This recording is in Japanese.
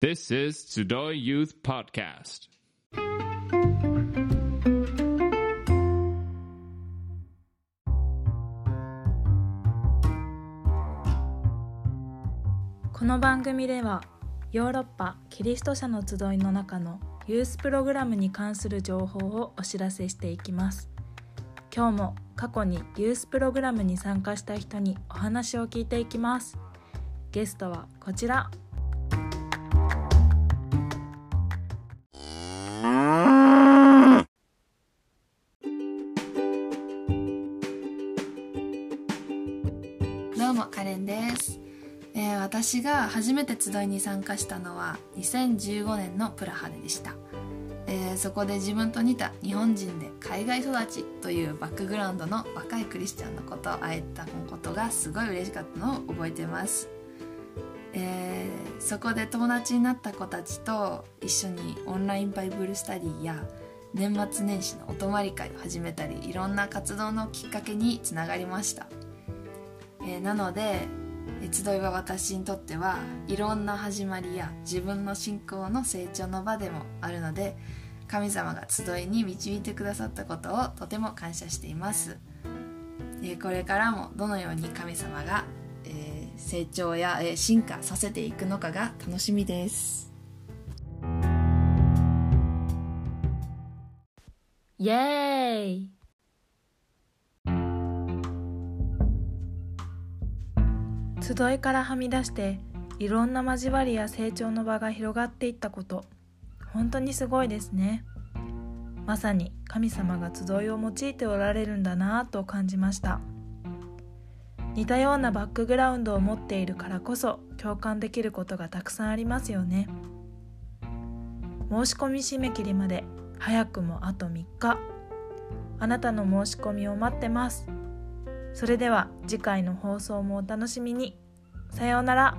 This is Tsudoy Youth Podcast. この番組ではヨーロッパキリスト者の集いの中のユースプログラムに関する情報をお知らせしていきます。今日も過去にユースプログラムに参加した人にお話を聞いていきます。ゲストはこちら。どうもカレンです、えー私が初めて集いに参加したのは2015年のプラハでした、えーそこで自分と似た日本人で海外育ちというバックグラウンドの若いクリスチャンの子と会えたことがすごい嬉しかったのを覚えてます、えーそこで友達になった子たちと一緒にオンラインバイブルスタディや年末年始のお泊まり会を始めたりいろんな活動のきっかけにつながりました。えーなので集いは私にとってはいろんな始まりや自分の信仰の成長の場でもあるので神様が集いに導いてくださったことをとても感謝しています、えーこれからもどのように神様が、えー成長や、えー進化させていくのかが楽しみです。イエーイ集いからはみ出していろんな交わりや成長の場が広がっていったこと。本当にすごいですね。まさに神様が集いを用いておられるんだなぁと感じました。似たようなバックグラウンドを持っているからこそ共感できることがたくさんありますよね。申し込み締め切りまで早くもあと3日。あなたの申し込みを待ってます。それでは次回の放送もお楽しみに。さようなら。